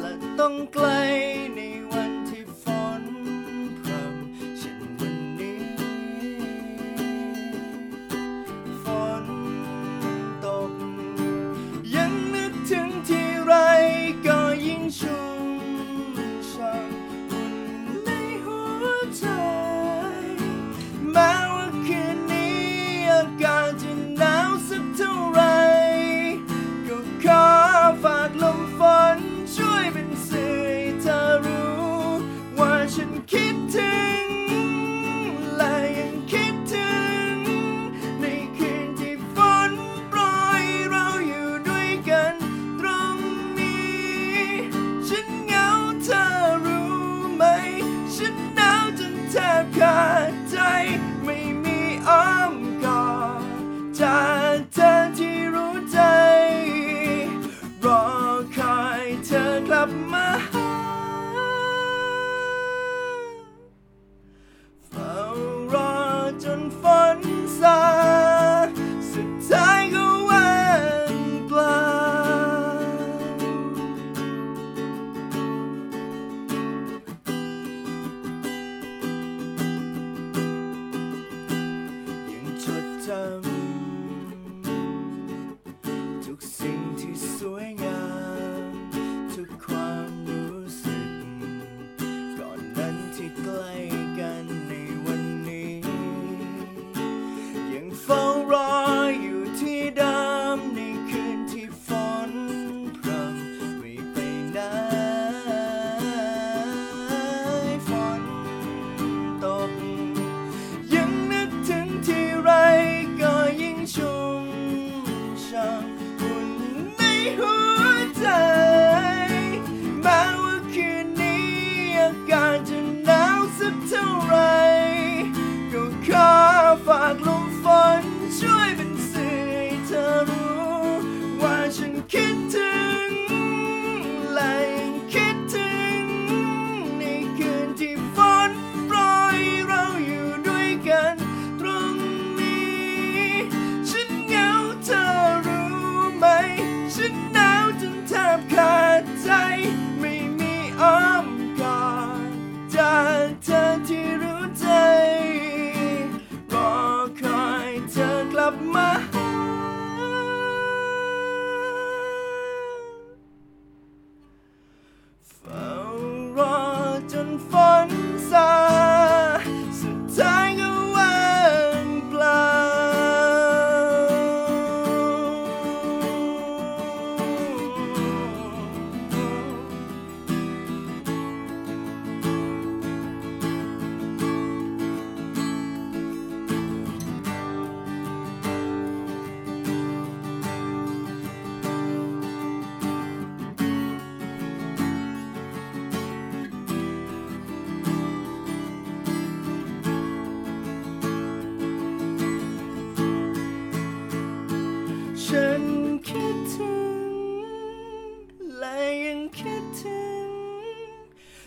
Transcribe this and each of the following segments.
และต้องไกล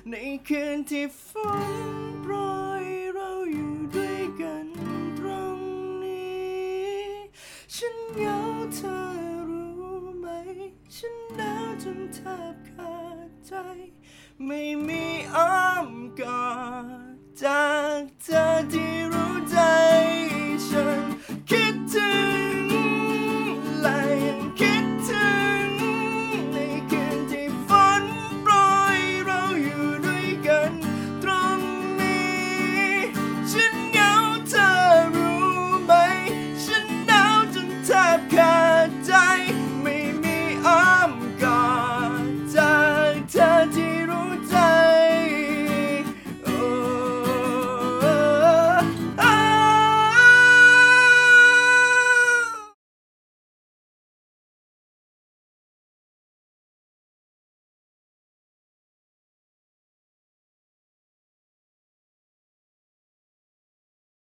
ในคืนที่ฝนโปรยเราอยู่ด้วยกันตรงนี้ ฉันเหงาเธอรู้ไหม ฉันหนาวจนแทบขาดใจ ไม่มีอ้อมกอดจากเธอ